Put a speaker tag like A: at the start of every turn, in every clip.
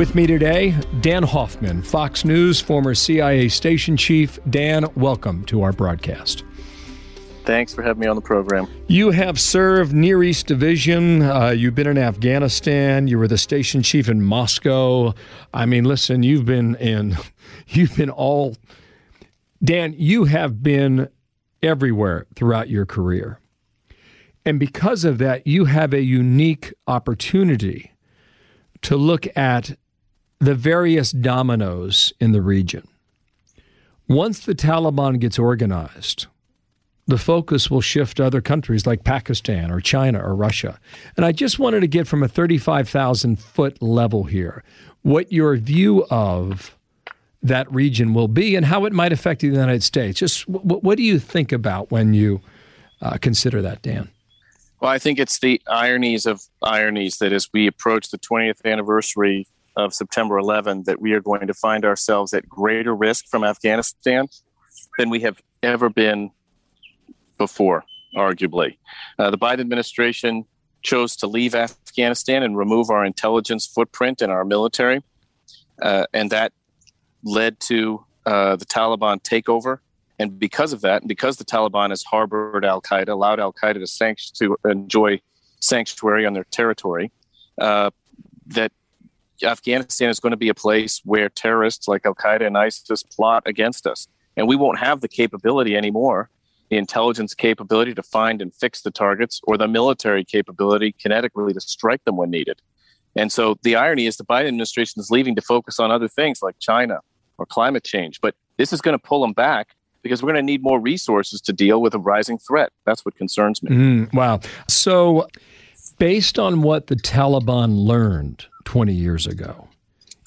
A: With me today, Dan Hoffman, Fox News, former CIA station chief. Dan, welcome to our broadcast.
B: Thanks for having me on the program.
A: You have served Near East Division. Uh, you've been in Afghanistan. You were the station chief in Moscow. I mean, listen, you've been in, you've been all, Dan, you have been everywhere throughout your career. And because of that, you have a unique opportunity to look at the various dominoes in the region. Once the Taliban gets organized, the focus will shift to other countries like Pakistan or China or Russia. And I just wanted to get from a 35,000 foot level here what your view of that region will be and how it might affect the United States. Just what, what do you think about when you uh, consider that, Dan?
B: Well, I think it's the ironies of ironies that as we approach the 20th anniversary of September 11 that we are going to find ourselves at greater risk from Afghanistan than we have ever been before, arguably. Uh, the Biden administration chose to leave Afghanistan and remove our intelligence footprint and our military, uh, and that led to uh, the Taliban takeover. And because of that, and because the Taliban has harbored Al Qaeda, allowed Al Qaeda to, sanct- to enjoy sanctuary on their territory, uh, that Afghanistan is going to be a place where terrorists like Al Qaeda and ISIS plot against us. And we won't have the capability anymore, the intelligence capability to find and fix the targets, or the military capability kinetically to strike them when needed. And so the irony is the Biden administration is leaving to focus on other things like China or climate change. But this is going to pull them back because we're going to need more resources to deal with a rising threat. That's what concerns me.
A: Mm, wow. So, based on what the Taliban learned 20 years ago.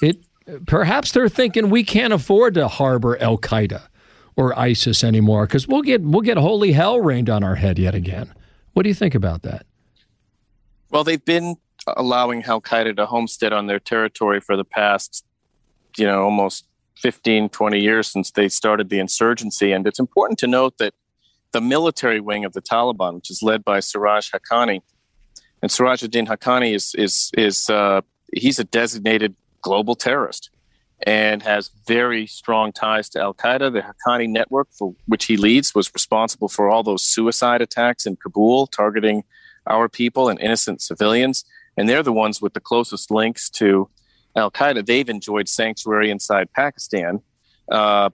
A: It perhaps they're thinking we can't afford to harbor Al Qaeda or ISIS anymore because we'll get we'll get holy hell rained on our head yet again. What do you think about that?
B: Well, they've been allowing Al Qaeda to homestead on their territory for the past, you know, almost 15, 20 years since they started the insurgency. And it's important to note that the military wing of the Taliban, which is led by Siraj Haqqani, and Siraj ad-Din Haqqani is is is uh, he's a designated global terrorist and has very strong ties to Al Qaeda. The Haqqani network, for which he leads, was responsible for all those suicide attacks in Kabul, targeting our people and innocent civilians. And they're the ones with the closest links to Al Qaeda. They've enjoyed sanctuary inside Pakistan uh,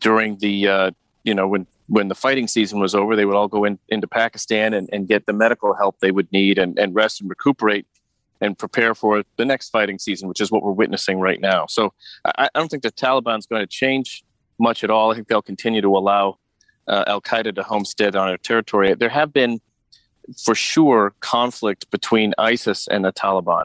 B: during the, uh, you know, when when the fighting season was over, they would all go in, into Pakistan and, and get the medical help they would need and, and rest and recuperate and prepare for the next fighting season, which is what we're witnessing right now. So I, I don't think the Taliban is going to change much at all. I think they'll continue to allow uh, Al Qaeda to homestead on their territory. There have been, for sure, conflict between ISIS and the Taliban.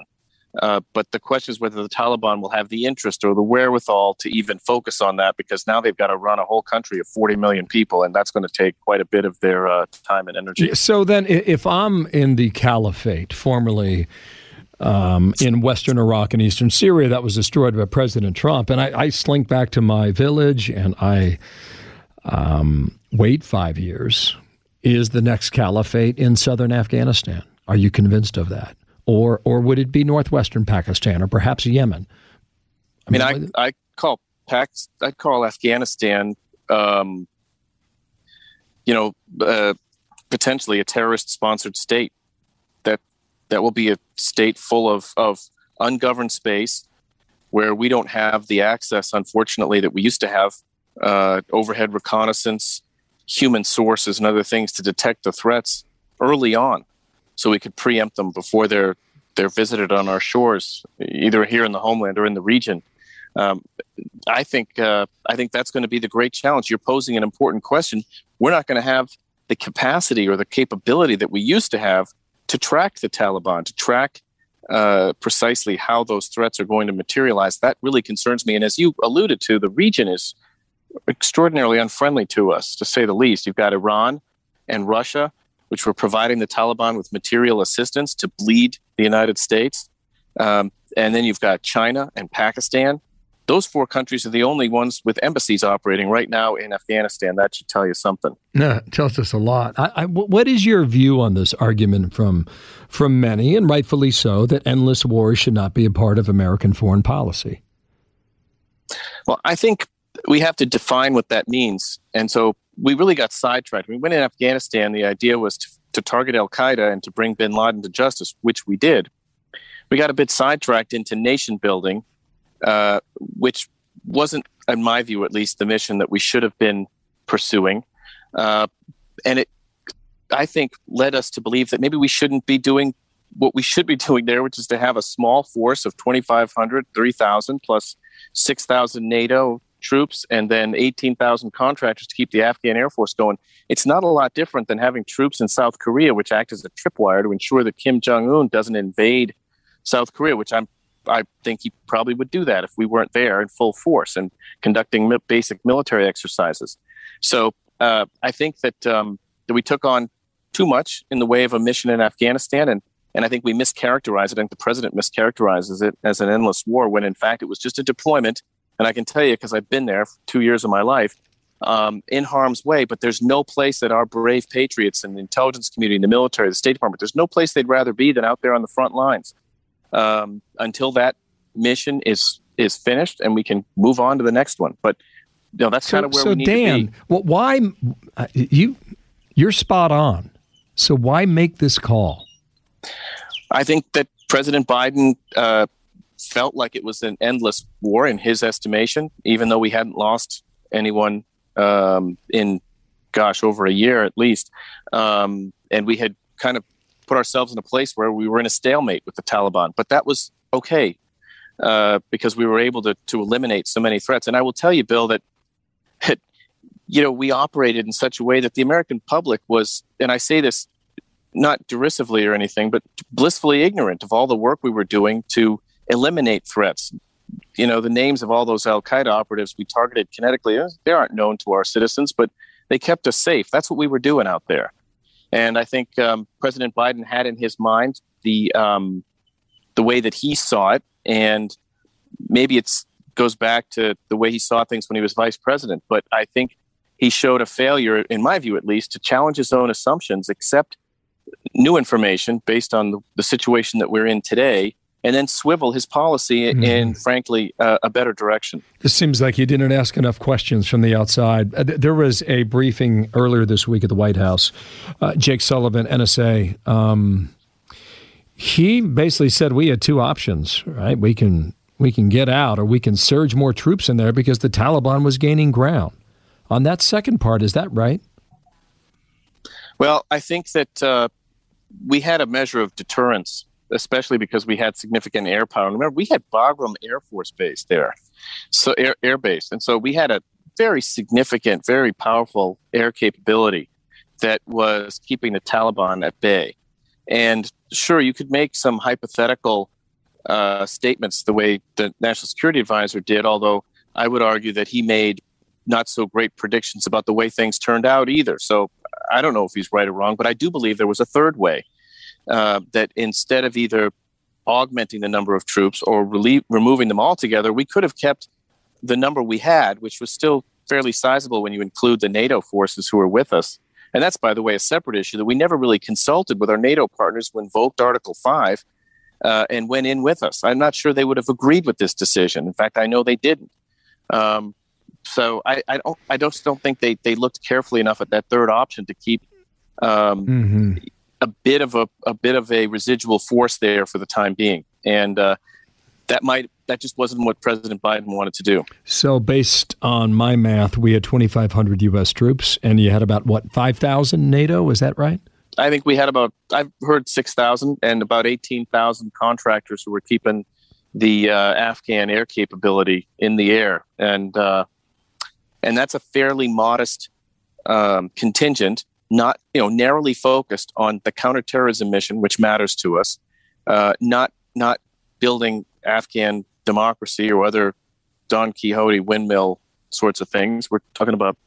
B: Uh, but the question is whether the Taliban will have the interest or the wherewithal to even focus on that because now they've got to run a whole country of 40 million people, and that's going to take quite a bit of their uh, time and energy.
A: So then, if I'm in the caliphate, formerly um, in western Iraq and eastern Syria that was destroyed by President Trump. And I, I slink back to my village and I um, wait five years. Is the next caliphate in southern Afghanistan? Are you convinced of that? Or, or would it be northwestern Pakistan or perhaps Yemen?
B: I mean, I, I, call Pac, I call Afghanistan, um, you know, uh, potentially a terrorist sponsored state that will be a state full of, of ungoverned space where we don't have the access, unfortunately, that we used to have uh, overhead reconnaissance, human sources, and other things to detect the threats early on, so we could preempt them before they're they're visited on our shores, either here in the homeland or in the region. Um, I think uh, I think that's going to be the great challenge. You're posing an important question. We're not going to have the capacity or the capability that we used to have to track the Taliban, to track uh, precisely how those threats are going to materialize. That really concerns me. And as you alluded to, the region is extraordinarily unfriendly to us, to say the least. You've got Iran and Russia, which were providing the Taliban with material assistance to bleed the United States. Um, and then you've got China and Pakistan. Those four countries are the only ones with embassies operating right now in Afghanistan. That should tell you something.
A: No, it tells us a lot. I, I, what is your view on this argument from from many, and rightfully so, that endless wars should not be a part of American foreign policy?
B: Well, I think we have to define what that means. And so we really got sidetracked. We went in Afghanistan. The idea was to, to target Al Qaeda and to bring bin Laden to justice, which we did. We got a bit sidetracked into nation building, uh, which wasn't, in my view at least, the mission that we should have been pursuing. Uh, and it, I think, led us to believe that maybe we shouldn't be doing what we should be doing there, which is to have a small force of 2,500, 3,000 plus 6,000 NATO troops and then 18,000 contractors to keep the Afghan Air Force going. It's not a lot different than having troops in South Korea, which act as a tripwire to ensure that Kim Jong Un doesn't invade South Korea, which I'm I think he probably would do that if we weren't there in full force and conducting basic military exercises. So uh, I think that um, that we took on too much in the way of a mission in Afghanistan, and and I think we mischaracterized it. I think the president mischaracterizes it as an endless war when in fact it was just a deployment and I can tell you because I've been there two years of my life, um, in harm's way. But there's no place that our brave patriots and the intelligence community, and the military, the State Department, there's no place they'd rather be than out there on the front lines. Um, until that mission is is finished and we can move on to the next one. But you know, that's so, kind of where
A: so
B: we need
A: Dan,
B: to be.
A: Well, why uh, you you're spot on. So why make this call?
B: I think that President Biden uh, felt like it was an endless war in his estimation, even though we hadn't lost anyone um, in, gosh, over a year at least. Um, and we had kind of put ourselves in a place where we were in a stalemate with the Taliban. But that was okay uh, because we were able to, to eliminate so many threats. And I will tell you, Bill, that, that, you know, we operated in such a way that the American public was, and I say this not derisively or anything, but blissfully ignorant of all the work we were doing to eliminate threats. You know, the names of all those Al Qaeda operatives we targeted kinetically, uh, they aren't known to our citizens, but they kept us safe. That's what we were doing out there. And I think um, President Biden had in his mind the um, the way that he saw it, and maybe it goes back to the way he saw things when he was vice president. But I think he showed a failure, in my view at least, to challenge his own assumptions, accept new information based on the, the situation that we're in today, and then swivel his policy mm. in, frankly, uh, a better direction.
A: This seems like he didn't ask enough questions from the outside. Uh, there was a briefing earlier this week at the White House. Uh, Jake Sullivan, NSA, um, he basically said we had two options, right? We can we can get out, or we can surge more troops in there because the Taliban was gaining ground. On that second part, is that right?
B: Well, I think that uh, we had a measure of deterrence especially because we had significant air power. Remember, we had Bagram Air Force Base there, so air, air base, and so we had a very significant, very powerful air capability that was keeping the Taliban at bay. And sure, you could make some hypothetical uh, statements the way the National Security Advisor did, although I would argue that he made not so great predictions about the way things turned out either. So I don't know if he's right or wrong, but I do believe there was a third way uh, that instead of either augmenting the number of troops or removing them altogether, we could have kept the number we had, which was still fairly sizable when you include the NATO forces who were with us. And that's, by the way, a separate issue that we never really consulted with our NATO partners who invoked Article 5 uh, and went in with us. I'm not sure they would have agreed with this decision. In fact, I know they didn't. Um, so I, I, don't, I just don't think they, they looked carefully enough at that third option to keep um, mm-hmm a bit of a, a bit of a residual force there for the time being, and uh, that might that just wasn't what President Biden wanted to do.
A: So, based on my math, we had 2,500 U.S. troops, and you had about what 5,000 NATO. Is that right?
B: I think we had about I've heard 6,000 and about 18,000 contractors who were keeping the uh, Afghan air capability in the air, and uh, and that's a fairly modest um, contingent not you know narrowly focused on the counterterrorism mission, which matters to us, uh, not not building Afghan democracy or other Don Quixote windmill sorts of things. We're talking about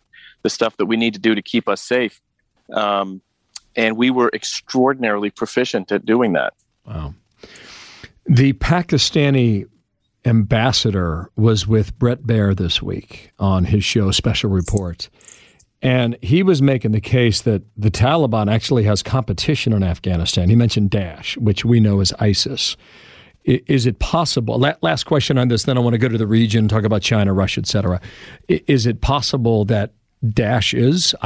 B: the stuff that we need to do to keep us safe. Um, and we were extraordinarily proficient at doing that.
A: Wow. The Pakistani ambassador was with Bret Baier this week on his show Special Report. And he was making the case that the Taliban actually has competition in Afghanistan. He mentioned Daesh, which we know is ISIS. Is it possible? Last question on this, then I want to go to the region, talk about China, Russia, et cetera. Is it possible that Daesh is,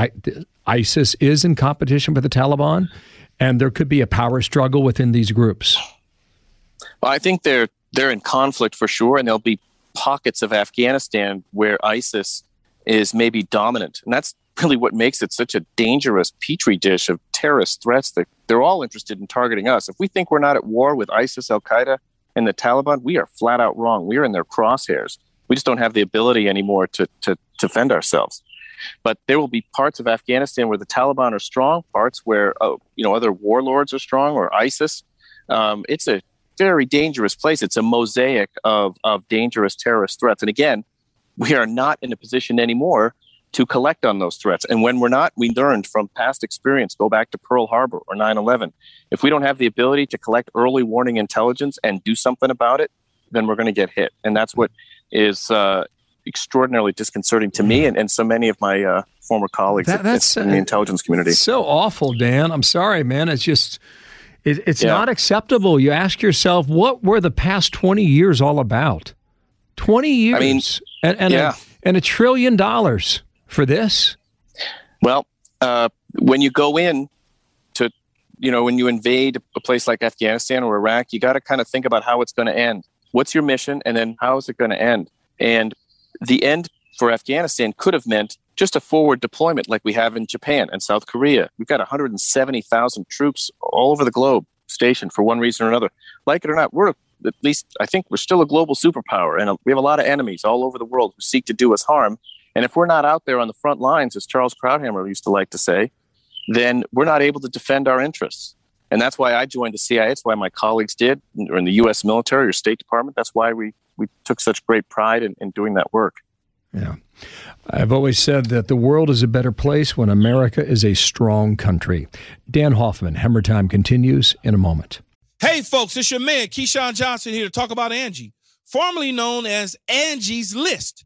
A: ISIS is in competition with the Taliban, and there could be a power struggle within these groups?
B: Well, I think they're they're in conflict for sure, and there'll be pockets of Afghanistan where ISIS is maybe dominant, and that's really what makes it such a dangerous petri dish of terrorist threats that they're all interested in targeting us. If we think we're not at war with ISIS, Al Qaeda, and the Taliban, we are flat out wrong. We are in their crosshairs. We just don't have the ability anymore to, to, to defend ourselves. But there will be parts of Afghanistan where the Taliban are strong, parts where uh, you know other warlords are strong, or ISIS. Um, it's a very dangerous place. It's a mosaic of of dangerous terrorist threats. And again, we are not in a position anymore to collect on those threats. And when we're not, we learned from past experience. Go back to Pearl Harbor or 9 11. If we don't have the ability to collect early warning intelligence and do something about it, then we're going to get hit. And that's what is uh, extraordinarily disconcerting to me and, and so many of my uh, former colleagues that, that's, in the uh, intelligence community.
A: So awful, Dan. I'm sorry, man. It's just. It, it's yeah. not acceptable. You ask yourself, what were the past 20 years all about? 20 years. I mean, and, and, yeah. a, and a trillion dollars for this?
B: Well, uh, when you go in to, you know, when you invade a place like Afghanistan or Iraq, you got to kind of think about how it's going to end. What's your mission, and then how is it going to end? And the end for Afghanistan could have meant just a forward deployment like we have in Japan and South Korea. We've got 170,000 troops all over the globe stationed for one reason or another. Like it or not, we're at least I think we're still a global superpower, and we have a lot of enemies all over the world who seek to do us harm. And if we're not out there on the front lines, as Charles Krauthammer used to like to say, then we're not able to defend our interests. And that's why I joined the CIA. It's why my colleagues did, or in the U.S. military or State Department. That's why we, we took such great pride in, in doing that work.
A: Yeah. I've always said that the world is a better place when America is a strong country. Dan Hoffman, Hemmer Time continues in a moment.
C: Hey, folks, it's your man, Keyshawn Johnson, here to talk about Angi, formerly known as Angie's List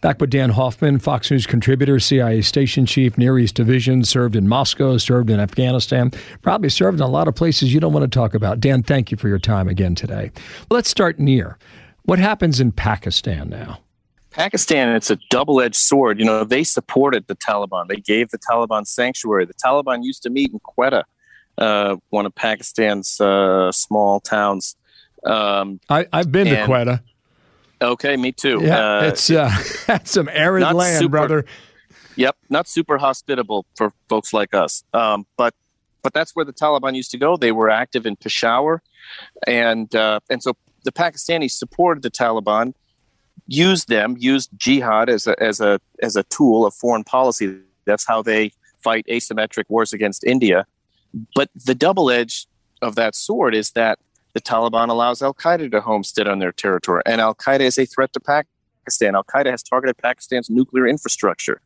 A: Back with Dan Hoffman, Fox News contributor, CIA station chief, Near East Division, served in Moscow, served in Afghanistan, probably served in a lot of places you don't want to talk about. Dan, thank you for your time again today. Let's start near. What happens in Pakistan now?
B: Pakistan, it's a double edged sword. You know, they supported the Taliban, they gave the Taliban sanctuary. The Taliban used to meet in Quetta, uh, one of Pakistan's uh, small towns.
A: Um, I, have been to Quetta.
B: Okay, me too.
A: Yeah, uh, it's uh, some arid land,
B: super,
A: brother.
B: Yep, not super hospitable for folks like us. Um, but but that's where the Taliban used to go. They were active in Peshawar, and uh, and so the Pakistanis supported the Taliban, used them, used jihad as a as a as a tool of foreign policy. That's how they fight asymmetric wars against India. But the double edge of that sword is that the Taliban allows Al Qaeda to homestead on their territory, and Al Qaeda is a threat to Pakistan. Al Qaeda has targeted Pakistan's nuclear infrastructure.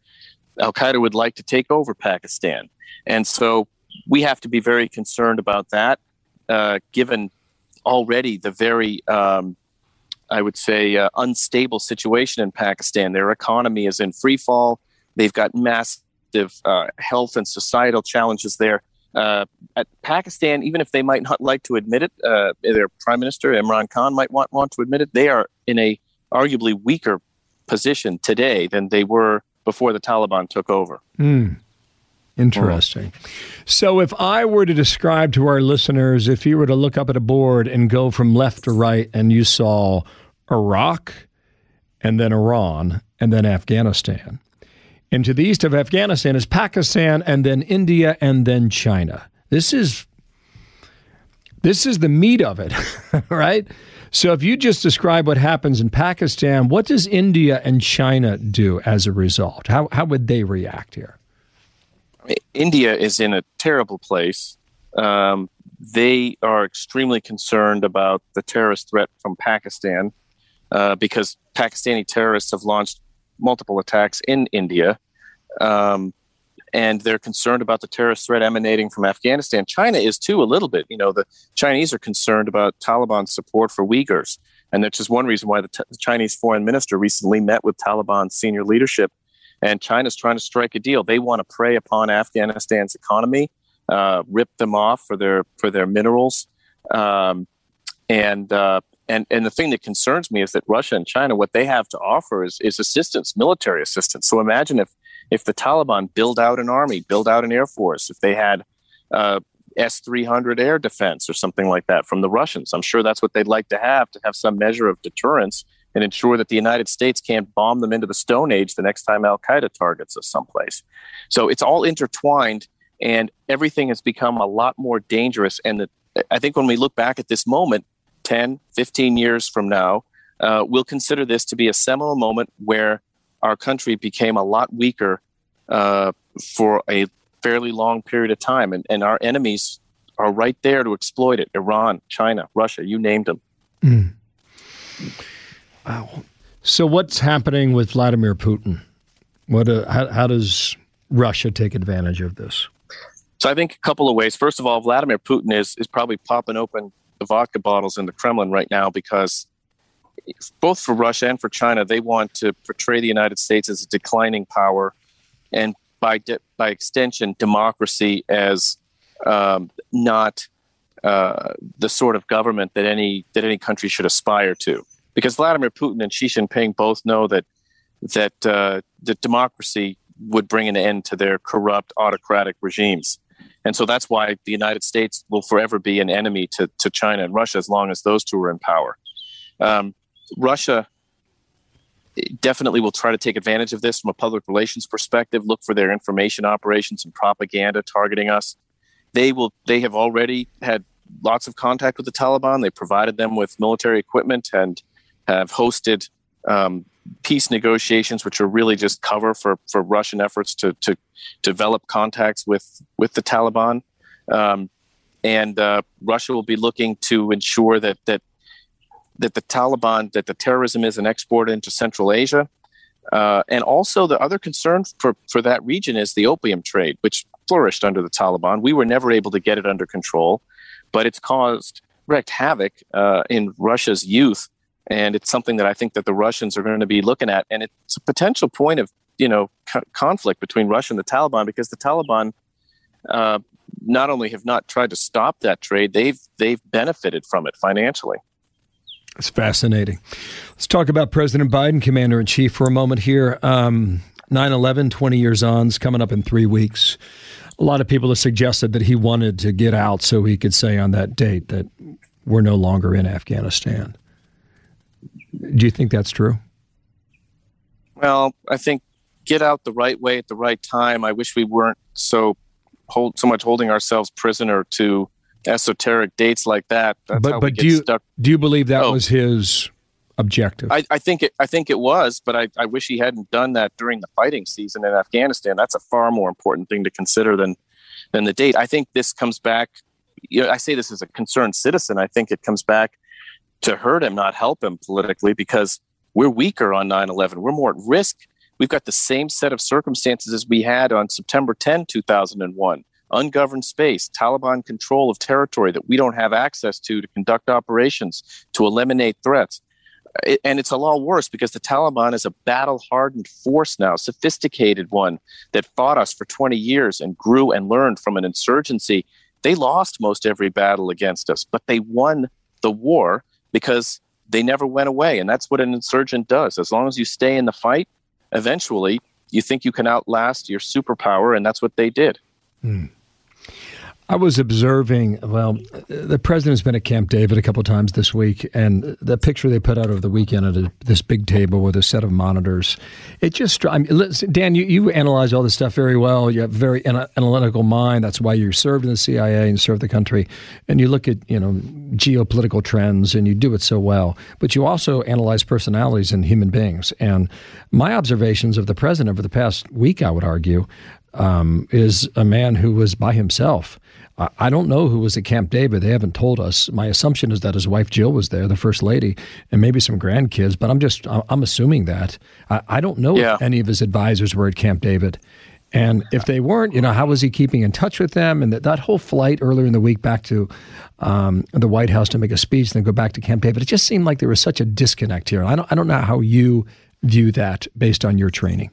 B: Al Qaeda would like to take over Pakistan. And so we have to be very concerned about that, uh, given already the very, um, I would say, uh, unstable situation in Pakistan. Their economy is in free fall. They've got massive uh, health and societal challenges there. Uh, at Pakistan, even if they might not like to admit it, uh, their prime minister Imran Khan might want, want to admit it. They are in a arguably weaker position today than they were before the Taliban took over.
A: Mm. Interesting. So, if I were to describe to our listeners, if you were to look up at a board and go from left to right and you saw Iraq and then Iran and then Afghanistan, and to the east of Afghanistan is Pakistan and then India and then China. This is this is the meat of it, right? So if you just describe what happens in Pakistan, what does India and China do as a result? How how would they react here?
B: India is in a terrible place. Um, they are extremely concerned about the terrorist threat from Pakistan uh, because Pakistani terrorists have launched multiple attacks in India. Um, and they're concerned about the terrorist threat emanating from Afghanistan. China is too, a little bit. You know, the Chinese are concerned about Taliban support for Uyghurs. And that's just one reason why the, t- the Chinese foreign minister recently met with Taliban senior leadership. And China's trying to strike a deal. They want to prey upon Afghanistan's economy, uh, rip them off for their for their minerals, um, and uh, and and the thing that concerns me is that Russia and China, what they have to offer is is assistance, military assistance. So imagine if if the Taliban build out an army, build out an air force, if they had uh, S three hundred air defense or something like that from the Russians, I'm sure that's what they'd like to have to have some measure of deterrence and ensure that the United States can't bomb them into the Stone Age the next time Al Qaeda targets us someplace. So it's all intertwined, and everything has become a lot more dangerous. And the, I think when we look back at this moment, 10, 15 years from now, uh, we'll consider this to be a seminal moment where our country became a lot weaker uh, for a fairly long period of time. And, and our enemies are right there to exploit it Iran, China, Russia, you named them.
A: Mm. Wow. So, what's happening with Vladimir Putin? What? Uh, how, how does Russia take advantage of this?
B: So, I think a couple of ways. First of all, Vladimir Putin is is probably popping open the vodka bottles in the Kremlin right now because both for Russia and for China, they want to portray the United States as a declining power, and by de- by extension, democracy as um, not uh, the sort of government that any that any country should aspire to. Because Vladimir Putin and Xi Jinping both know that that uh, that democracy would bring an end to their corrupt autocratic regimes. And so that's why the United States will forever be an enemy to, to China and Russia as long as those two are in power. Um, Russia definitely will try to take advantage of this from a public relations perspective, look for their information operations and propaganda targeting us. They will they have already had lots of contact with the Taliban. They provided them with military equipment and have hosted um, peace negotiations, which are really just cover for, for Russian efforts to, to develop contacts with, with the Taliban. Um, and uh, Russia will be looking to ensure that, that, that the Taliban, that the terrorism is an export into Central Asia. Uh, and also, the other concern for, for that region is the opium trade, which flourished under the Taliban. We were never able to get it under control, but it's caused wreaked havoc uh, in Russia's youth and it's something that I think that the Russians are going to be looking at, and it's a potential point of you know co- conflict between Russia and the Taliban because the Taliban uh, not only have not tried to stop that trade, they've they've benefited from it financially.
A: It's fascinating. Let's talk about President Biden, Commander in Chief, for a moment here. Um, 9 11, 20 years on, is coming up in three weeks. A lot of people have suggested that he wanted to get out so he could say on that date that we're no longer in Afghanistan. Do you think that's true?
B: Well, I think get out the right way at the right time. I wish we weren't so hold so much holding ourselves prisoner to esoteric dates like that.
A: That's but but do you stuck. do you believe that oh. was his objective.
B: I, I, think it. I think it was, but I, I wish he hadn't done that during the fighting season in Afghanistan. That's a far more important thing to consider than than the date. I think this comes back. You know, I say this as a concerned citizen. I think it comes back to hurt him, not help him politically, because we're weaker on 9/11. We're more at risk. We've got the same set of circumstances as we had on September 10, 2001 ungoverned space, Taliban control of territory that we don't have access to to conduct operations, to eliminate threats it, and it's a lot worse because the Taliban is a battle hardened force now, sophisticated one that fought us for 20 years and grew and learned from an insurgency. They lost most every battle against us, but they won the war because they never went away. And that's what an insurgent does. As long as you stay in the fight, eventually you think you can outlast your superpower, and that's what they did.
A: Hmm. I was observing, well, the president's been at Camp David a couple times this week, and the picture they put out over the weekend at a, this big table with a set of monitors, it just, I mean, listen, Dan, you, you analyze all this stuff very well. You have very analytical mind. That's why you served in the CIA and served the country. And you look at, you know, geopolitical trends and you do it so well. But you also analyze personalities and human beings. And my observations of the president over the past week, I would argue, um, is a man who was by himself I don't know who was at Camp David. They haven't told us. My assumption is that his wife Jill was there, the first lady, and maybe some grandkids. But I'm just I'm assuming that. I, don't know yeah. if any of his advisors were at Camp David. And if they weren't, you know, how was he keeping in touch with them? And that, that whole flight earlier in the week back to um, the White House to make a speech, then go back to Camp David, it just seemed like there was such a disconnect here. I don't, I don't know how you view that based on your training.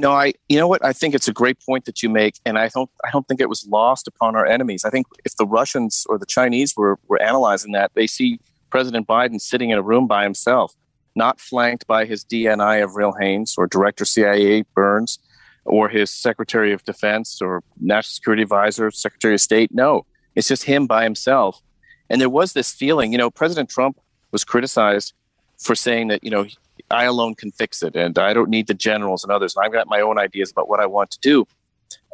B: No, I. You know what? I think it's a great point that you make, and I don't. I don't think it was lost upon our enemies. I think if the Russians or the Chinese were were analyzing that, they see President Biden sitting in a room by himself, not flanked by his DNI Avril Haines or Director CIA Burns, or his Secretary of Defense or National Security Advisor, Secretary of State. No, it's just him by himself. And there was this feeling. You know, President Trump was criticized for saying that you know I alone can fix it, and I don't need the generals and others. And I've got my own ideas about what I want to do.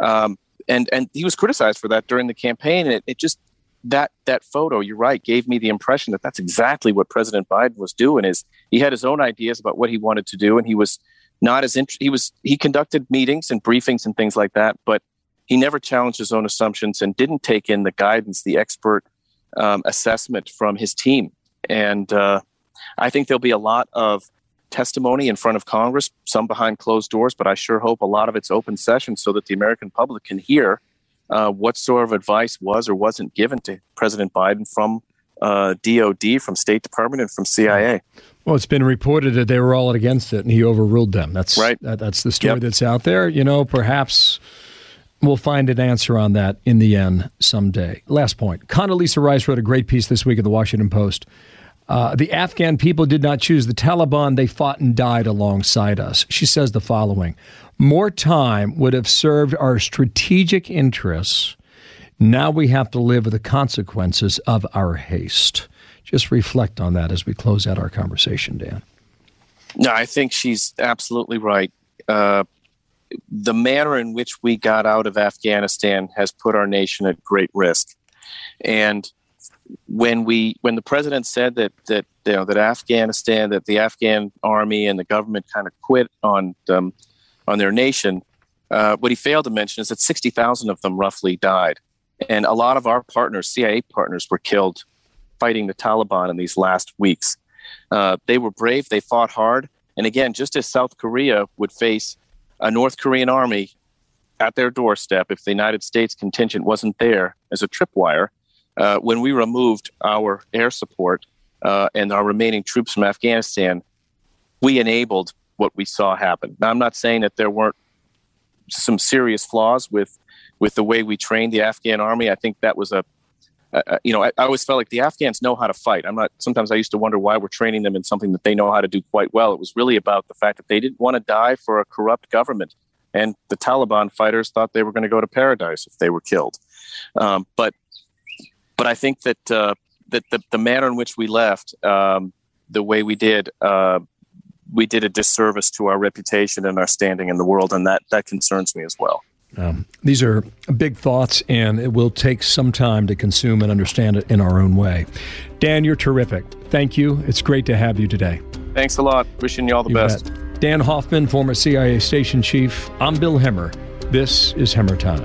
B: Um, and and he was criticized for that during the campaign, and it, it just that that photo, you're right, gave me the impression that that's exactly what President Biden was doing. Is he had his own ideas about what he wanted to do, and he was not as int- he was he conducted meetings and briefings and things like that, but he never challenged his own assumptions and didn't take in the guidance, the expert um, assessment from his team. And uh, I think there'll be a lot of testimony in front of Congress, some behind closed doors, but I sure hope a lot of it's open session so that the American public can hear uh, what sort of advice was or wasn't given to President Biden from uh, DOD, from State Department, and from CIA.
A: Well, it's been reported that they were all against it, and he overruled them. That's
B: right.
A: That, that's the story yep. that's out there. You know, perhaps we'll find an answer on that in the end someday. Last point: Condoleezza Rice wrote a great piece this week in the Washington Post uh, the Afghan people did not choose the Taliban. They fought and died alongside us. She says the following More time would have served our strategic interests. Now we have to live with the consequences of our haste. Just reflect on that as we close out our conversation, Dan.
B: No, I think she's absolutely right. Uh, the manner in which we got out of Afghanistan has put our nation at great risk. And when we when the president said that that you know that Afghanistan that the Afghan army and the government kind of quit on um, on their nation, uh, what he failed to mention is that sixty thousand of them roughly died, and a lot of our partners, CIA partners, were killed fighting the Taliban in these last weeks. Uh, they were brave. They fought hard, and again, just as South Korea would face a North Korean army at their doorstep if the United States contingent wasn't there as a tripwire uh, when we removed our air support uh, and our remaining troops from Afghanistan, we enabled what we saw happen. Now, I'm not saying that there weren't some serious flaws with with the way we trained the Afghan army. I think that was a, a you know, I, I, always felt like the Afghans know how to fight. I'm not. Sometimes I used to wonder why we're training them in something that they know how to do quite well. It was really about the fact that they didn't want to die for a corrupt government, and the Taliban fighters thought they were going to go to paradise if they were killed. Um, but but I think that uh, that the, the manner in which we left, um, the way we did, uh, we did a disservice to our reputation and our standing in the world, and that that concerns me as well.
A: Um, these are big thoughts, and it will take some time to consume and understand it in our own way. Dan, you're terrific. Thank you. It's great to have you today.
B: Thanks a lot. Wishing you all the
A: You
B: best.
A: bet. Dan Hoffman, former CIA station chief. I'm Bill Hemmer. This is Hemmer Time.